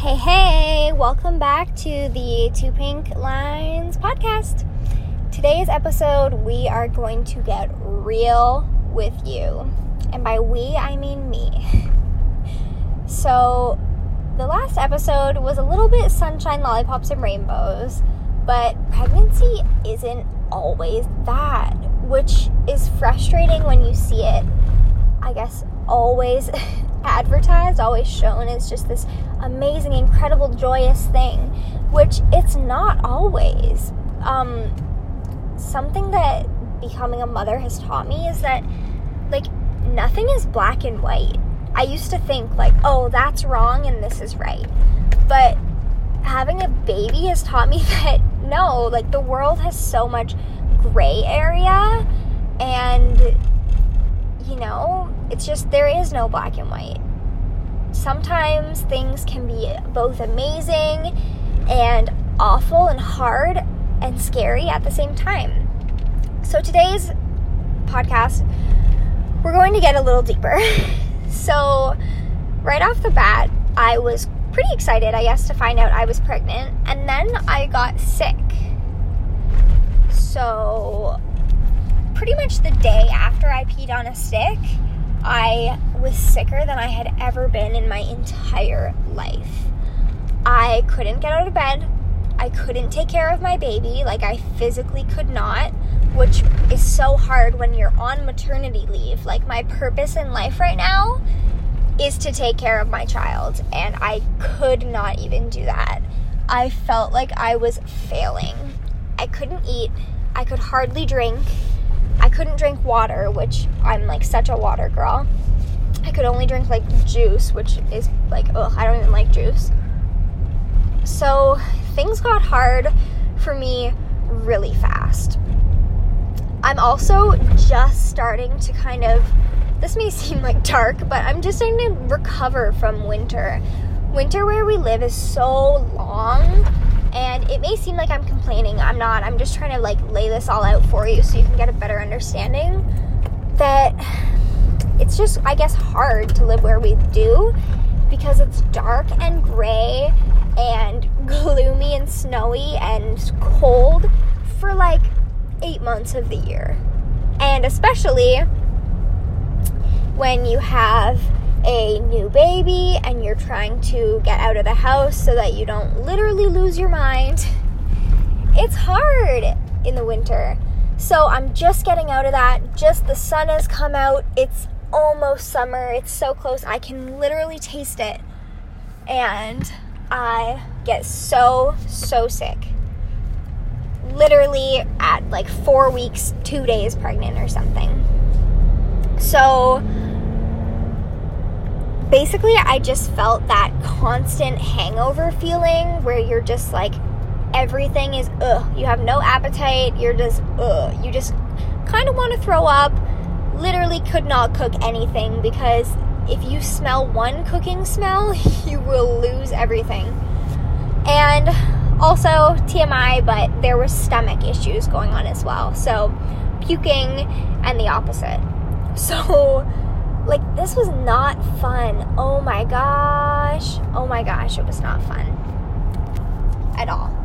Hey, hey, welcome back to the Two Pink Lines podcast. Today's episode, we are going to get real with you. And by we, I mean me. So, the last episode was a little bit sunshine, lollipops, and rainbows, but pregnancy isn't always that, which is frustrating when you see it, I guess, always advertised, always shown as just this amazing, incredible, joyous thing, which it's not always. Um, something that becoming a mother has taught me is that, like, nothing is black and white. I used to think, like, oh, that's wrong and this is right. But having a baby has taught me that no, like, the world has so much gray area and you know, it's just there is no black and white. Sometimes things can be both amazing and awful and hard and scary at the same time. So today's podcast, we're going to get a little deeper. so, right off the bat, I was pretty excited, I guess, to find out I was pregnant, and then I got sick. So, pretty much the day after I peed on a stick, I was sicker than I had ever been in my entire life. I couldn't get out of bed. I couldn't take care of my baby. Like, I physically could not, which is so hard when you're on maternity leave. Like, my purpose in life right now is to take care of my child, and I could not even do that. I felt like I was failing. I couldn't eat, I could hardly drink. Couldn't drink water, which I'm like such a water girl. I could only drink like juice, which is like, ugh, I don't even like juice. So things got hard for me really fast. I'm also just starting to kind of, this may seem like dark, but I'm just starting to recover from winter. Winter where we live is so long and it may seem like I'm complaining. I'm not. I'm just trying to like lay this all out for you so you can get a better understanding that it's just I guess hard to live where we do because it's dark and gray and gloomy and snowy and cold for like 8 months of the year. And especially when you have a new baby and you're trying to get out of the house so that you don't literally lose your mind, it's hard in the winter. So I'm just getting out of that. Just the sun has come out. It's almost summer. It's so close. I can literally taste it. And I get so, so sick. Literally at like four weeks, two days pregnant or something. So basically, I just felt that constant hangover feeling where you're just like, everything is ugh. You have no appetite. You're just ugh. You just kind of want to throw up. Literally could not cook anything because if you smell one cooking smell, you will lose everything. And also, TMI, but there were stomach issues going on as well. So, puking and the opposite. So, like, this was not fun. Oh my gosh. Oh my gosh, it was not fun at all.